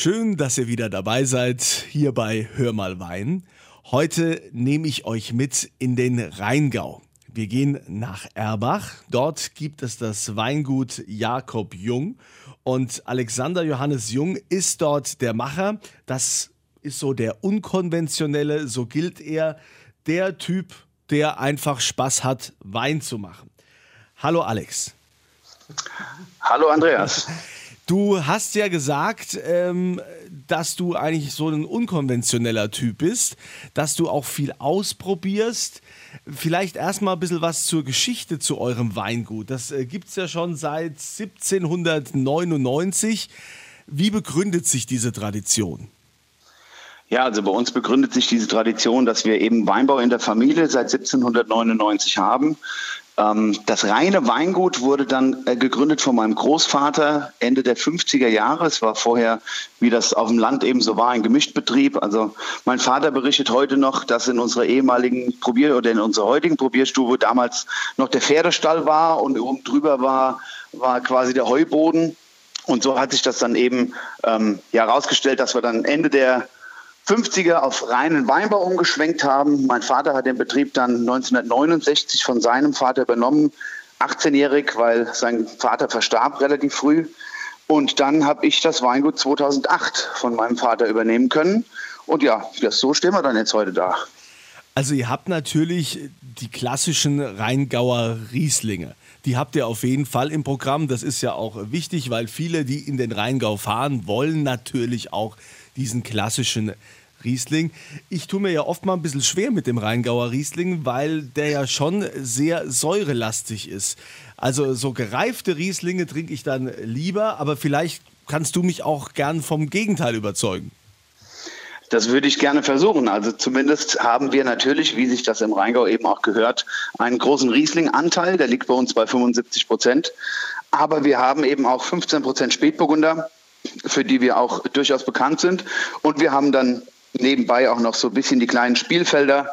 Schön, dass ihr wieder dabei seid hier bei Hör mal Wein. Heute nehme ich euch mit in den Rheingau. Wir gehen nach Erbach. Dort gibt es das Weingut Jakob Jung und Alexander Johannes Jung ist dort der Macher. Das ist so der unkonventionelle, so gilt er, der Typ, der einfach Spaß hat, Wein zu machen. Hallo Alex. Hallo Andreas. Du hast ja gesagt, ähm, dass du eigentlich so ein unkonventioneller Typ bist, dass du auch viel ausprobierst. Vielleicht erstmal ein bisschen was zur Geschichte zu eurem Weingut. Das äh, gibt es ja schon seit 1799. Wie begründet sich diese Tradition? Ja, also bei uns begründet sich diese Tradition, dass wir eben Weinbau in der Familie seit 1799 haben. Ähm, das reine Weingut wurde dann äh, gegründet von meinem Großvater Ende der 50er Jahre. Es war vorher, wie das auf dem Land eben so war, ein Gemischtbetrieb. Also mein Vater berichtet heute noch, dass in unserer ehemaligen Probier- oder in unserer heutigen Probierstube damals noch der Pferdestall war und oben drüber war, war quasi der Heuboden. Und so hat sich das dann eben ähm, ja, herausgestellt, dass wir dann Ende der 50er auf reinen Weinbau umgeschwenkt haben. Mein Vater hat den Betrieb dann 1969 von seinem Vater übernommen, 18-jährig, weil sein Vater verstarb relativ früh. Und dann habe ich das Weingut 2008 von meinem Vater übernehmen können. Und ja, das, so stehen wir dann jetzt heute da. Also ihr habt natürlich die klassischen Rheingauer Rieslinge. Die habt ihr auf jeden Fall im Programm. Das ist ja auch wichtig, weil viele, die in den Rheingau fahren, wollen natürlich auch diesen klassischen Riesling. Ich tue mir ja oft mal ein bisschen schwer mit dem Rheingauer Riesling, weil der ja schon sehr säurelastig ist. Also so gereifte Rieslinge trinke ich dann lieber, aber vielleicht kannst du mich auch gern vom Gegenteil überzeugen. Das würde ich gerne versuchen. Also zumindest haben wir natürlich, wie sich das im Rheingau eben auch gehört, einen großen Riesling-Anteil. Der liegt bei uns bei 75 Prozent. Aber wir haben eben auch 15 Prozent Spätburgunder, für die wir auch durchaus bekannt sind. Und wir haben dann nebenbei auch noch so ein bisschen die kleinen Spielfelder,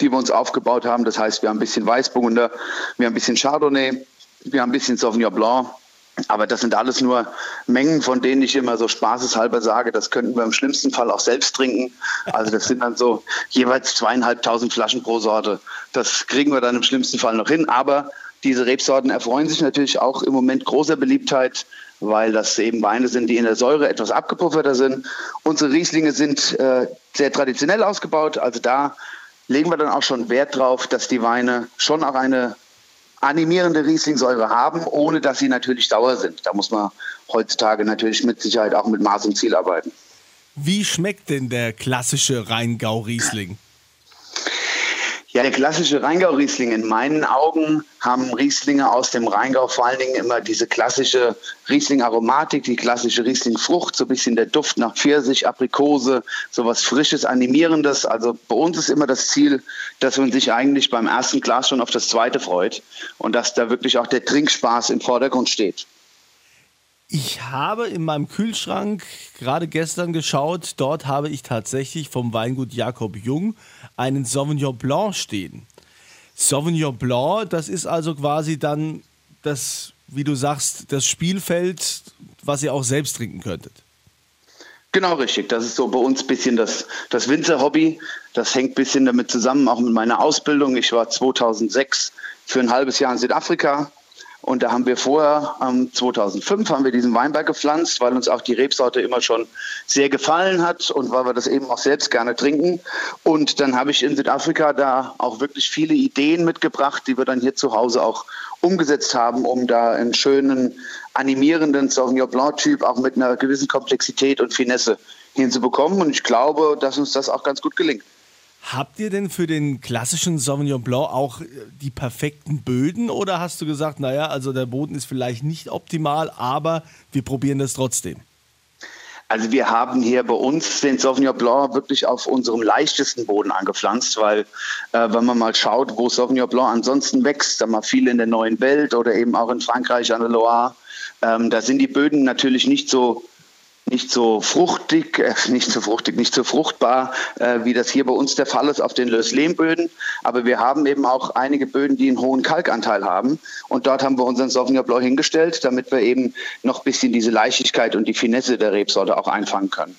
die wir uns aufgebaut haben. Das heißt, wir haben ein bisschen Weißburgunder, wir haben ein bisschen Chardonnay, wir haben ein bisschen Sauvignon Blanc. Aber das sind alles nur Mengen, von denen ich immer so spaßeshalber sage, das könnten wir im schlimmsten Fall auch selbst trinken. Also das sind dann so jeweils zweieinhalbtausend Flaschen pro Sorte. Das kriegen wir dann im schlimmsten Fall noch hin. Aber diese Rebsorten erfreuen sich natürlich auch im Moment großer Beliebtheit weil das eben Weine sind, die in der Säure etwas abgepufferter sind. Unsere Rieslinge sind äh, sehr traditionell ausgebaut, also da legen wir dann auch schon Wert drauf, dass die Weine schon auch eine animierende Rieslingsäure haben, ohne dass sie natürlich sauer sind. Da muss man heutzutage natürlich mit Sicherheit auch mit Maß und Ziel arbeiten. Wie schmeckt denn der klassische Rheingau-Riesling? Ja, der klassische Rheingau-Riesling. In meinen Augen haben Rieslinge aus dem Rheingau vor allen Dingen immer diese klassische Riesling-Aromatik, die klassische Riesling-Frucht, so ein bisschen der Duft nach Pfirsich, Aprikose, so was Frisches, Animierendes. Also bei uns ist immer das Ziel, dass man sich eigentlich beim ersten Glas schon auf das zweite freut und dass da wirklich auch der Trinkspaß im Vordergrund steht. Ich habe in meinem Kühlschrank gerade gestern geschaut, dort habe ich tatsächlich vom Weingut Jakob Jung einen Sauvignon Blanc stehen. Sauvignon Blanc, das ist also quasi dann das, wie du sagst, das Spielfeld, was ihr auch selbst trinken könntet. Genau richtig. Das ist so bei uns ein bisschen das, das Winzer-Hobby. Das hängt ein bisschen damit zusammen, auch mit meiner Ausbildung. Ich war 2006 für ein halbes Jahr in Südafrika und da haben wir vorher, ähm, 2005, haben wir diesen Weinberg gepflanzt, weil uns auch die Rebsorte immer schon sehr gefallen hat und weil wir das eben auch selbst gerne trinken. Und dann habe ich in Südafrika da auch wirklich viele Ideen mitgebracht, die wir dann hier zu Hause auch umgesetzt haben, um da einen schönen, animierenden Sauvignon Blanc-Typ auch mit einer gewissen Komplexität und Finesse hinzubekommen. Und ich glaube, dass uns das auch ganz gut gelingt. Habt ihr denn für den klassischen Sauvignon Blanc auch äh, die perfekten Böden oder hast du gesagt, naja, also der Boden ist vielleicht nicht optimal, aber wir probieren das trotzdem? Also wir haben hier bei uns den Sauvignon Blanc wirklich auf unserem leichtesten Boden angepflanzt, weil äh, wenn man mal schaut, wo Sauvignon Blanc ansonsten wächst, dann mal viel in der neuen Welt oder eben auch in Frankreich an der Loire, ähm, da sind die Böden natürlich nicht so nicht so fruchtig, äh, nicht so fruchtig, nicht so fruchtbar, äh, wie das hier bei uns der Fall ist auf den Löslehmböden. Aber wir haben eben auch einige Böden, die einen hohen Kalkanteil haben. Und dort haben wir unseren Sauvignon Blanc hingestellt, damit wir eben noch ein bisschen diese Leichtigkeit und die Finesse der Rebsorte auch einfangen können.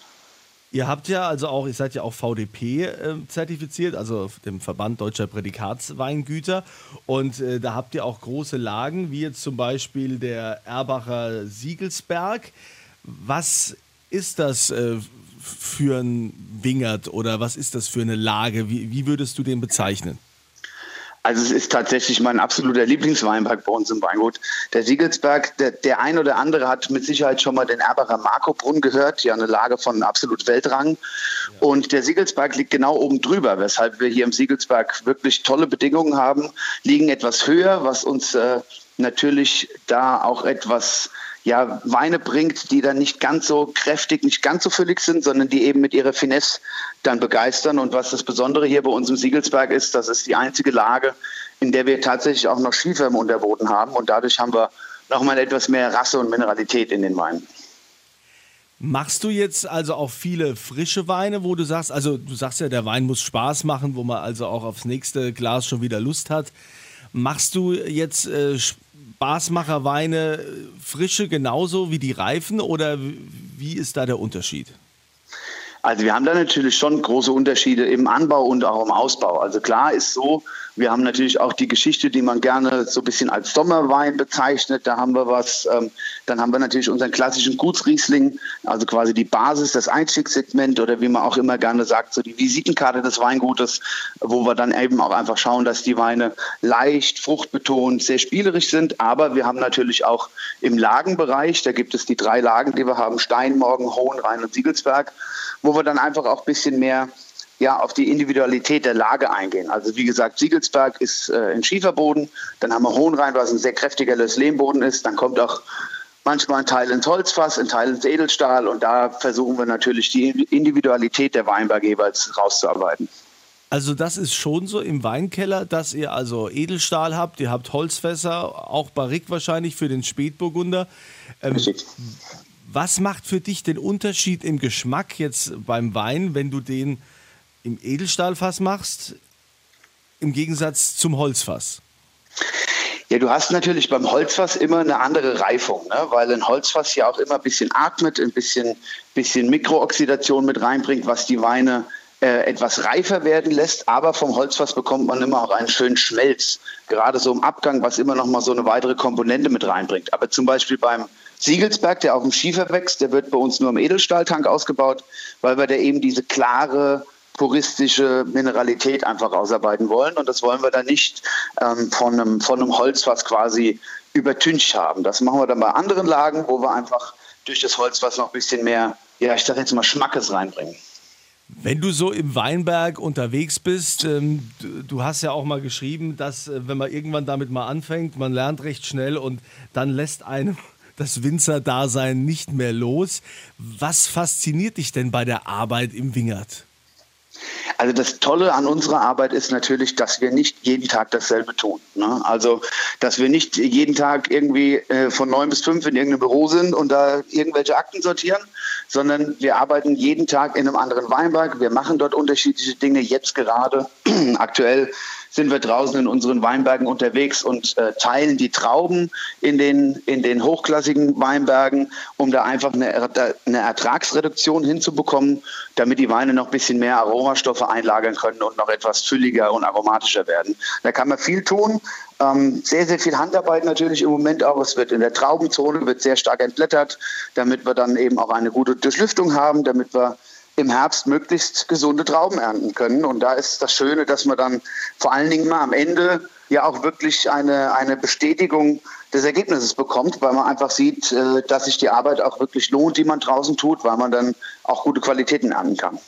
Ihr habt ja also auch, ihr seid ja auch VDP äh, zertifiziert, also dem Verband Deutscher Prädikatsweingüter. Und äh, da habt ihr auch große Lagen, wie jetzt zum Beispiel der Erbacher Siegelsberg. Was ist das äh, für ein Wingert oder was ist das für eine Lage? Wie, wie würdest du den bezeichnen? Also es ist tatsächlich mein absoluter Lieblingsweinberg bei uns im Weingut. Der Siegelsberg, der, der ein oder andere hat mit Sicherheit schon mal den Erbacher Marco-Brunnen gehört, ja eine Lage von absolut Weltrang. Ja. Und der Siegelsberg liegt genau oben drüber, weshalb wir hier im Siegelsberg wirklich tolle Bedingungen haben, liegen etwas höher, was uns äh, natürlich da auch etwas ja, Weine bringt, die dann nicht ganz so kräftig, nicht ganz so füllig sind, sondern die eben mit ihrer Finesse dann begeistern. Und was das Besondere hier bei uns im Siegelsberg ist, das ist die einzige Lage, in der wir tatsächlich auch noch Schiefer im Unterboden haben. Und dadurch haben wir nochmal etwas mehr Rasse und Mineralität in den Weinen. Machst du jetzt also auch viele frische Weine, wo du sagst, also du sagst ja, der Wein muss Spaß machen, wo man also auch aufs nächste Glas schon wieder Lust hat. Machst du jetzt äh, Spaßmacherweine frische genauso wie die reifen oder wie ist da der Unterschied? Also wir haben da natürlich schon große Unterschiede im Anbau und auch im Ausbau. Also klar ist so, wir haben natürlich auch die Geschichte, die man gerne so ein bisschen als Sommerwein bezeichnet. Da haben wir was. Ähm, dann haben wir natürlich unseren klassischen Gutsriesling, also quasi die Basis, das Einstiegssegment oder wie man auch immer gerne sagt, so die Visitenkarte des Weingutes, wo wir dann eben auch einfach schauen, dass die Weine leicht, fruchtbetont, sehr spielerisch sind. Aber wir haben natürlich auch im Lagenbereich, da gibt es die drei Lagen, die wir haben, Steinmorgen, Hohenrhein und Siegelsberg wo wir dann einfach auch ein bisschen mehr ja, auf die Individualität der Lage eingehen. Also wie gesagt, Siegelsberg ist äh, ein Schieferboden, dann haben wir Hohenrhein, was ein sehr kräftiger Löslehmboden ist, dann kommt auch manchmal ein Teil ins Holzfass, ein Teil ins Edelstahl und da versuchen wir natürlich die Individualität der Weinberge jeweils rauszuarbeiten. Also das ist schon so im Weinkeller, dass ihr also Edelstahl habt, ihr habt Holzfässer, auch Barrique wahrscheinlich für den Spätburgunder. Ähm, was macht für dich den Unterschied im Geschmack jetzt beim Wein, wenn du den im Edelstahlfass machst, im Gegensatz zum Holzfass? Ja, du hast natürlich beim Holzfass immer eine andere Reifung, ne? weil ein Holzfass ja auch immer ein bisschen atmet, ein bisschen, bisschen Mikrooxidation mit reinbringt, was die Weine äh, etwas reifer werden lässt. Aber vom Holzfass bekommt man immer auch einen schönen Schmelz, gerade so im Abgang, was immer noch mal so eine weitere Komponente mit reinbringt. Aber zum Beispiel beim Siegelsberg, der auf dem Schiefer wächst, der wird bei uns nur im Edelstahltank ausgebaut, weil wir da eben diese klare, puristische Mineralität einfach ausarbeiten wollen. Und das wollen wir dann nicht ähm, von, einem, von einem Holzfass quasi übertüncht haben. Das machen wir dann bei anderen Lagen, wo wir einfach durch das Holzfass noch ein bisschen mehr, ja, ich sage jetzt mal, Schmackes reinbringen. Wenn du so im Weinberg unterwegs bist, ähm, du, du, hast ja auch mal geschrieben, dass äh, wenn man irgendwann damit mal anfängt, man lernt recht schnell und dann lässt einem das Winzerdasein nicht mehr los. Was fasziniert dich denn bei der Arbeit im Wingert? Also das Tolle an unserer Arbeit ist natürlich, dass wir nicht jeden Tag dasselbe tun. Ne? Also, dass wir nicht jeden Tag irgendwie äh, von neun bis fünf in irgendeinem Büro sind und da irgendwelche Akten sortieren, sondern wir arbeiten jeden Tag in einem anderen Weinberg. Wir machen dort unterschiedliche Dinge. Jetzt gerade aktuell sind wir draußen in unseren Weinbergen unterwegs und äh, teilen die Trauben in den, in den hochklassigen Weinbergen, um da einfach eine, eine Ertragsreduktion hinzubekommen, damit die Weine noch ein bisschen mehr Aromastoffe einlagern können und noch etwas fülliger und aromatischer werden. Da kann man viel tun. Ähm, sehr, sehr viel Handarbeit natürlich im Moment auch. Es wird in der Traubenzone wird sehr stark entblättert, damit wir dann eben auch eine gute Durchlüftung haben, damit wir im Herbst möglichst gesunde Trauben ernten können. Und da ist das Schöne, dass man dann vor allen Dingen mal am Ende ja auch wirklich eine, eine Bestätigung des Ergebnisses bekommt, weil man einfach sieht, äh, dass sich die Arbeit auch wirklich lohnt, die man draußen tut, weil man dann auch gute Qualitäten ernten kann.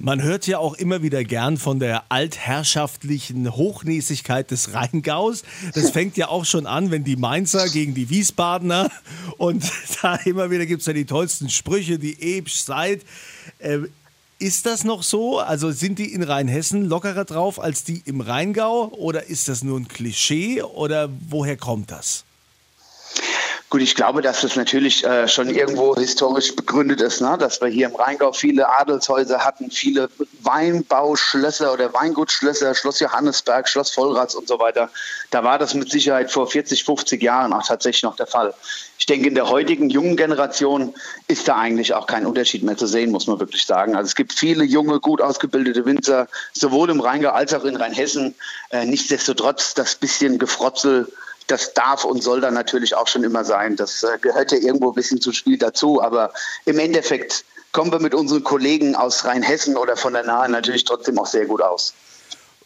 Man hört ja auch immer wieder gern von der altherrschaftlichen Hochnäsigkeit des Rheingaus. Das fängt ja auch schon an, wenn die Mainzer gegen die Wiesbadener und da immer wieder gibt es ja die tollsten Sprüche, die Ebsch seid. Äh, ist das noch so? Also sind die in Rheinhessen lockerer drauf als die im Rheingau oder ist das nur ein Klischee oder woher kommt das? Gut, ich glaube, dass das natürlich äh, schon irgendwo historisch begründet ist, ne? dass wir hier im Rheingau viele Adelshäuser hatten, viele Weinbauschlösser oder Weingutschlösser, Schloss Johannesberg, Schloss Vollrats und so weiter. Da war das mit Sicherheit vor 40, 50 Jahren auch tatsächlich noch der Fall. Ich denke, in der heutigen jungen Generation ist da eigentlich auch kein Unterschied mehr zu sehen, muss man wirklich sagen. Also es gibt viele junge, gut ausgebildete Winzer, sowohl im Rheingau als auch in Rheinhessen. Äh, nichtsdestotrotz das bisschen Gefrotzel das darf und soll dann natürlich auch schon immer sein. Das äh, gehört ja irgendwo ein bisschen zum Spiel dazu. Aber im Endeffekt kommen wir mit unseren Kollegen aus Rheinhessen oder von der Nahe natürlich trotzdem auch sehr gut aus.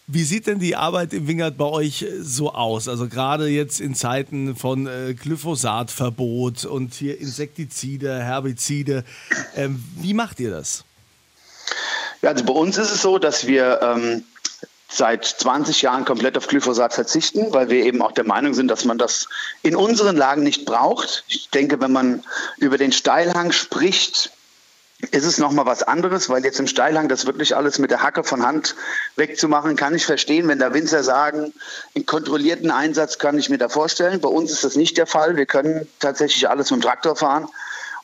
Wie sieht denn die Arbeit im Wingert bei euch so aus? Also gerade jetzt in Zeiten von äh, Glyphosatverbot und hier Insektizide, Herbizide. Ähm, wie macht ihr das? Ja, also bei uns ist es so, dass wir ähm, seit 20 Jahren komplett auf Glyphosat verzichten, weil wir eben auch der Meinung sind, dass man das in unseren Lagen nicht braucht. Ich denke, wenn man über den Steilhang spricht, ist es nochmal was anderes, weil jetzt im Steilhang das wirklich alles mit der Hacke von Hand wegzumachen, kann ich verstehen, wenn da Winzer sagen, einen kontrollierten Einsatz kann ich mir da vorstellen. Bei uns ist das nicht der Fall. Wir können tatsächlich alles mit dem Traktor fahren.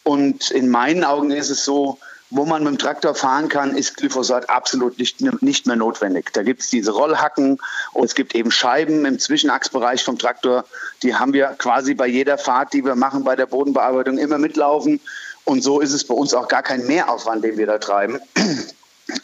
Und in meinen Augen ist es so, wo man mit dem Traktor fahren kann, ist Glyphosat absolut nicht, nicht mehr notwendig. Da gibt es diese Rollhacken und es gibt eben Scheiben im Zwischenachsbereich vom Traktor. Die haben wir quasi bei jeder Fahrt, die wir machen bei der Bodenbearbeitung, immer mitlaufen. Und so ist es bei uns auch gar kein Mehraufwand, den wir da treiben.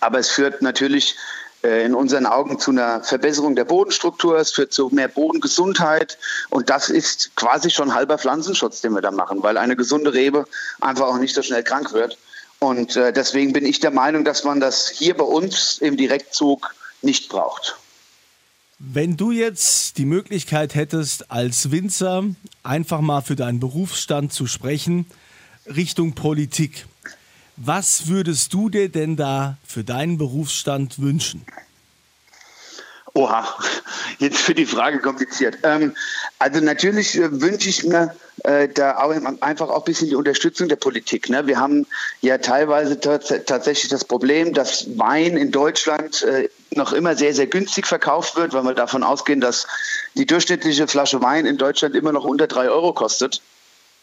Aber es führt natürlich äh, in unseren Augen zu einer Verbesserung der Bodenstruktur, es führt zu mehr Bodengesundheit und das ist quasi schon halber Pflanzenschutz, den wir da machen, weil eine gesunde Rebe einfach auch nicht so schnell krank wird. Und äh, deswegen bin ich der Meinung, dass man das hier bei uns im Direktzug nicht braucht. Wenn du jetzt die Möglichkeit hättest, als Winzer einfach mal für deinen Berufsstand zu sprechen, Richtung Politik, was würdest du dir denn da für deinen Berufsstand wünschen? Oha, jetzt für die Frage kompliziert. Ähm, also natürlich äh, wünsche ich mir äh, da auch einfach auch ein bisschen die Unterstützung der Politik. Ne? Wir haben ja teilweise tatsächlich das Problem, dass Wein in Deutschland äh, noch immer sehr, sehr günstig verkauft wird, weil wir davon ausgehen, dass die durchschnittliche Flasche Wein in Deutschland immer noch unter drei Euro kostet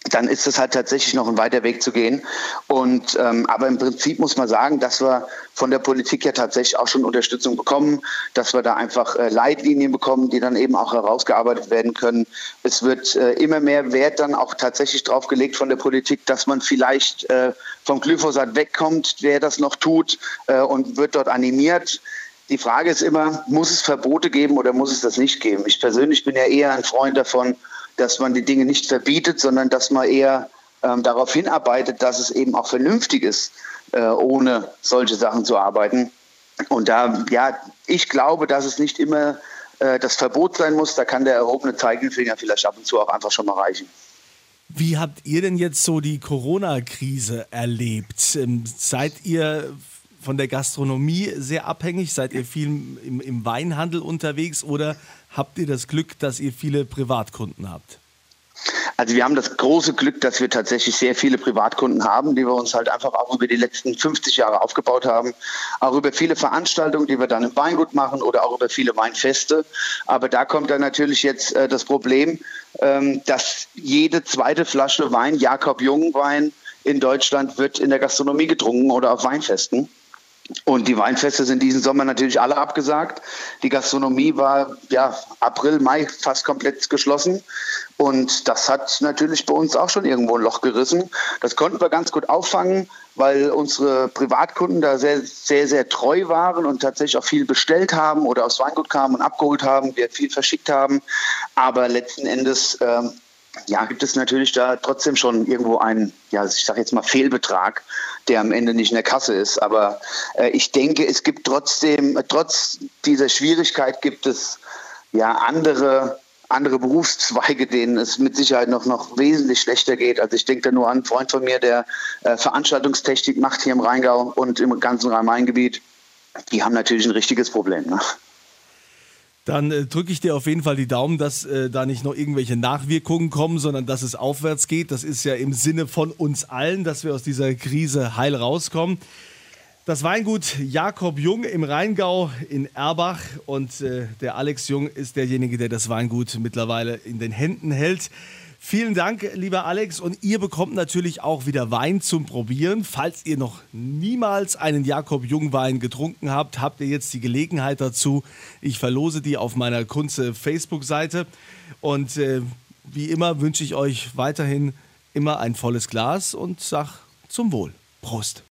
dann ist es halt tatsächlich noch ein weiter Weg zu gehen. Und ähm, aber im Prinzip muss man sagen, dass wir von der Politik ja tatsächlich auch schon Unterstützung bekommen, dass wir da einfach äh, Leitlinien bekommen, die dann eben auch herausgearbeitet werden können. Es wird äh, immer mehr Wert dann auch tatsächlich drauf gelegt von der Politik, dass man vielleicht äh, vom Glyphosat wegkommt, wer das noch tut äh, und wird dort animiert. Die Frage ist immer, muss es Verbote geben oder muss es das nicht geben? Ich persönlich bin ja eher ein Freund davon, dass man die Dinge nicht verbietet, sondern dass man eher ähm, darauf hinarbeitet, dass es eben auch vernünftig ist, äh, ohne solche Sachen zu arbeiten. Und da, ja, ich glaube, dass es nicht immer äh, das Verbot sein muss. Da kann der erhobene Zeigefinger vielleicht ab und zu auch einfach schon mal reichen. Wie habt ihr denn jetzt so die Corona-Krise erlebt? Ähm, seid ihr von der Gastronomie sehr abhängig? Seid ihr viel im, im Weinhandel unterwegs oder habt ihr das Glück, dass ihr viele Privatkunden habt? Also wir haben das große Glück, dass wir tatsächlich sehr viele Privatkunden haben, die wir uns halt einfach auch über die letzten 50 Jahre aufgebaut haben. Auch über viele Veranstaltungen, die wir dann im Weingut machen oder auch über viele Weinfeste. Aber da kommt dann natürlich jetzt äh, das Problem, ähm, dass jede zweite Flasche Wein, Jakob Jungwein in Deutschland, wird in der Gastronomie getrunken oder auf Weinfesten. Und die Weinfeste sind diesen Sommer natürlich alle abgesagt. Die Gastronomie war ja April, Mai fast komplett geschlossen. Und das hat natürlich bei uns auch schon irgendwo ein Loch gerissen. Das konnten wir ganz gut auffangen, weil unsere Privatkunden da sehr, sehr, sehr treu waren und tatsächlich auch viel bestellt haben oder aus Weingut kamen und abgeholt haben, wir viel verschickt haben. Aber letzten Endes ähm, ja, gibt es natürlich da trotzdem schon irgendwo einen, ja, ich sage jetzt mal Fehlbetrag, der am Ende nicht in der Kasse ist. Aber äh, ich denke, es gibt trotzdem, trotz dieser Schwierigkeit gibt es ja andere andere Berufszweige, denen es mit Sicherheit noch, noch wesentlich schlechter geht. Also ich denke da nur an einen Freund von mir, der äh, Veranstaltungstechnik macht hier im Rheingau und im ganzen Rhein-Main-Gebiet. Die haben natürlich ein richtiges Problem. Ne? Dann äh, drücke ich dir auf jeden Fall die Daumen, dass äh, da nicht noch irgendwelche Nachwirkungen kommen, sondern dass es aufwärts geht. Das ist ja im Sinne von uns allen, dass wir aus dieser Krise heil rauskommen. Das Weingut Jakob Jung im Rheingau in Erbach und äh, der Alex Jung ist derjenige, der das Weingut mittlerweile in den Händen hält. Vielen Dank, lieber Alex. Und ihr bekommt natürlich auch wieder Wein zum Probieren. Falls ihr noch niemals einen Jakob Jungwein getrunken habt, habt ihr jetzt die Gelegenheit dazu. Ich verlose die auf meiner Kunze Facebook-Seite. Und äh, wie immer wünsche ich euch weiterhin immer ein volles Glas und sag zum Wohl. Prost.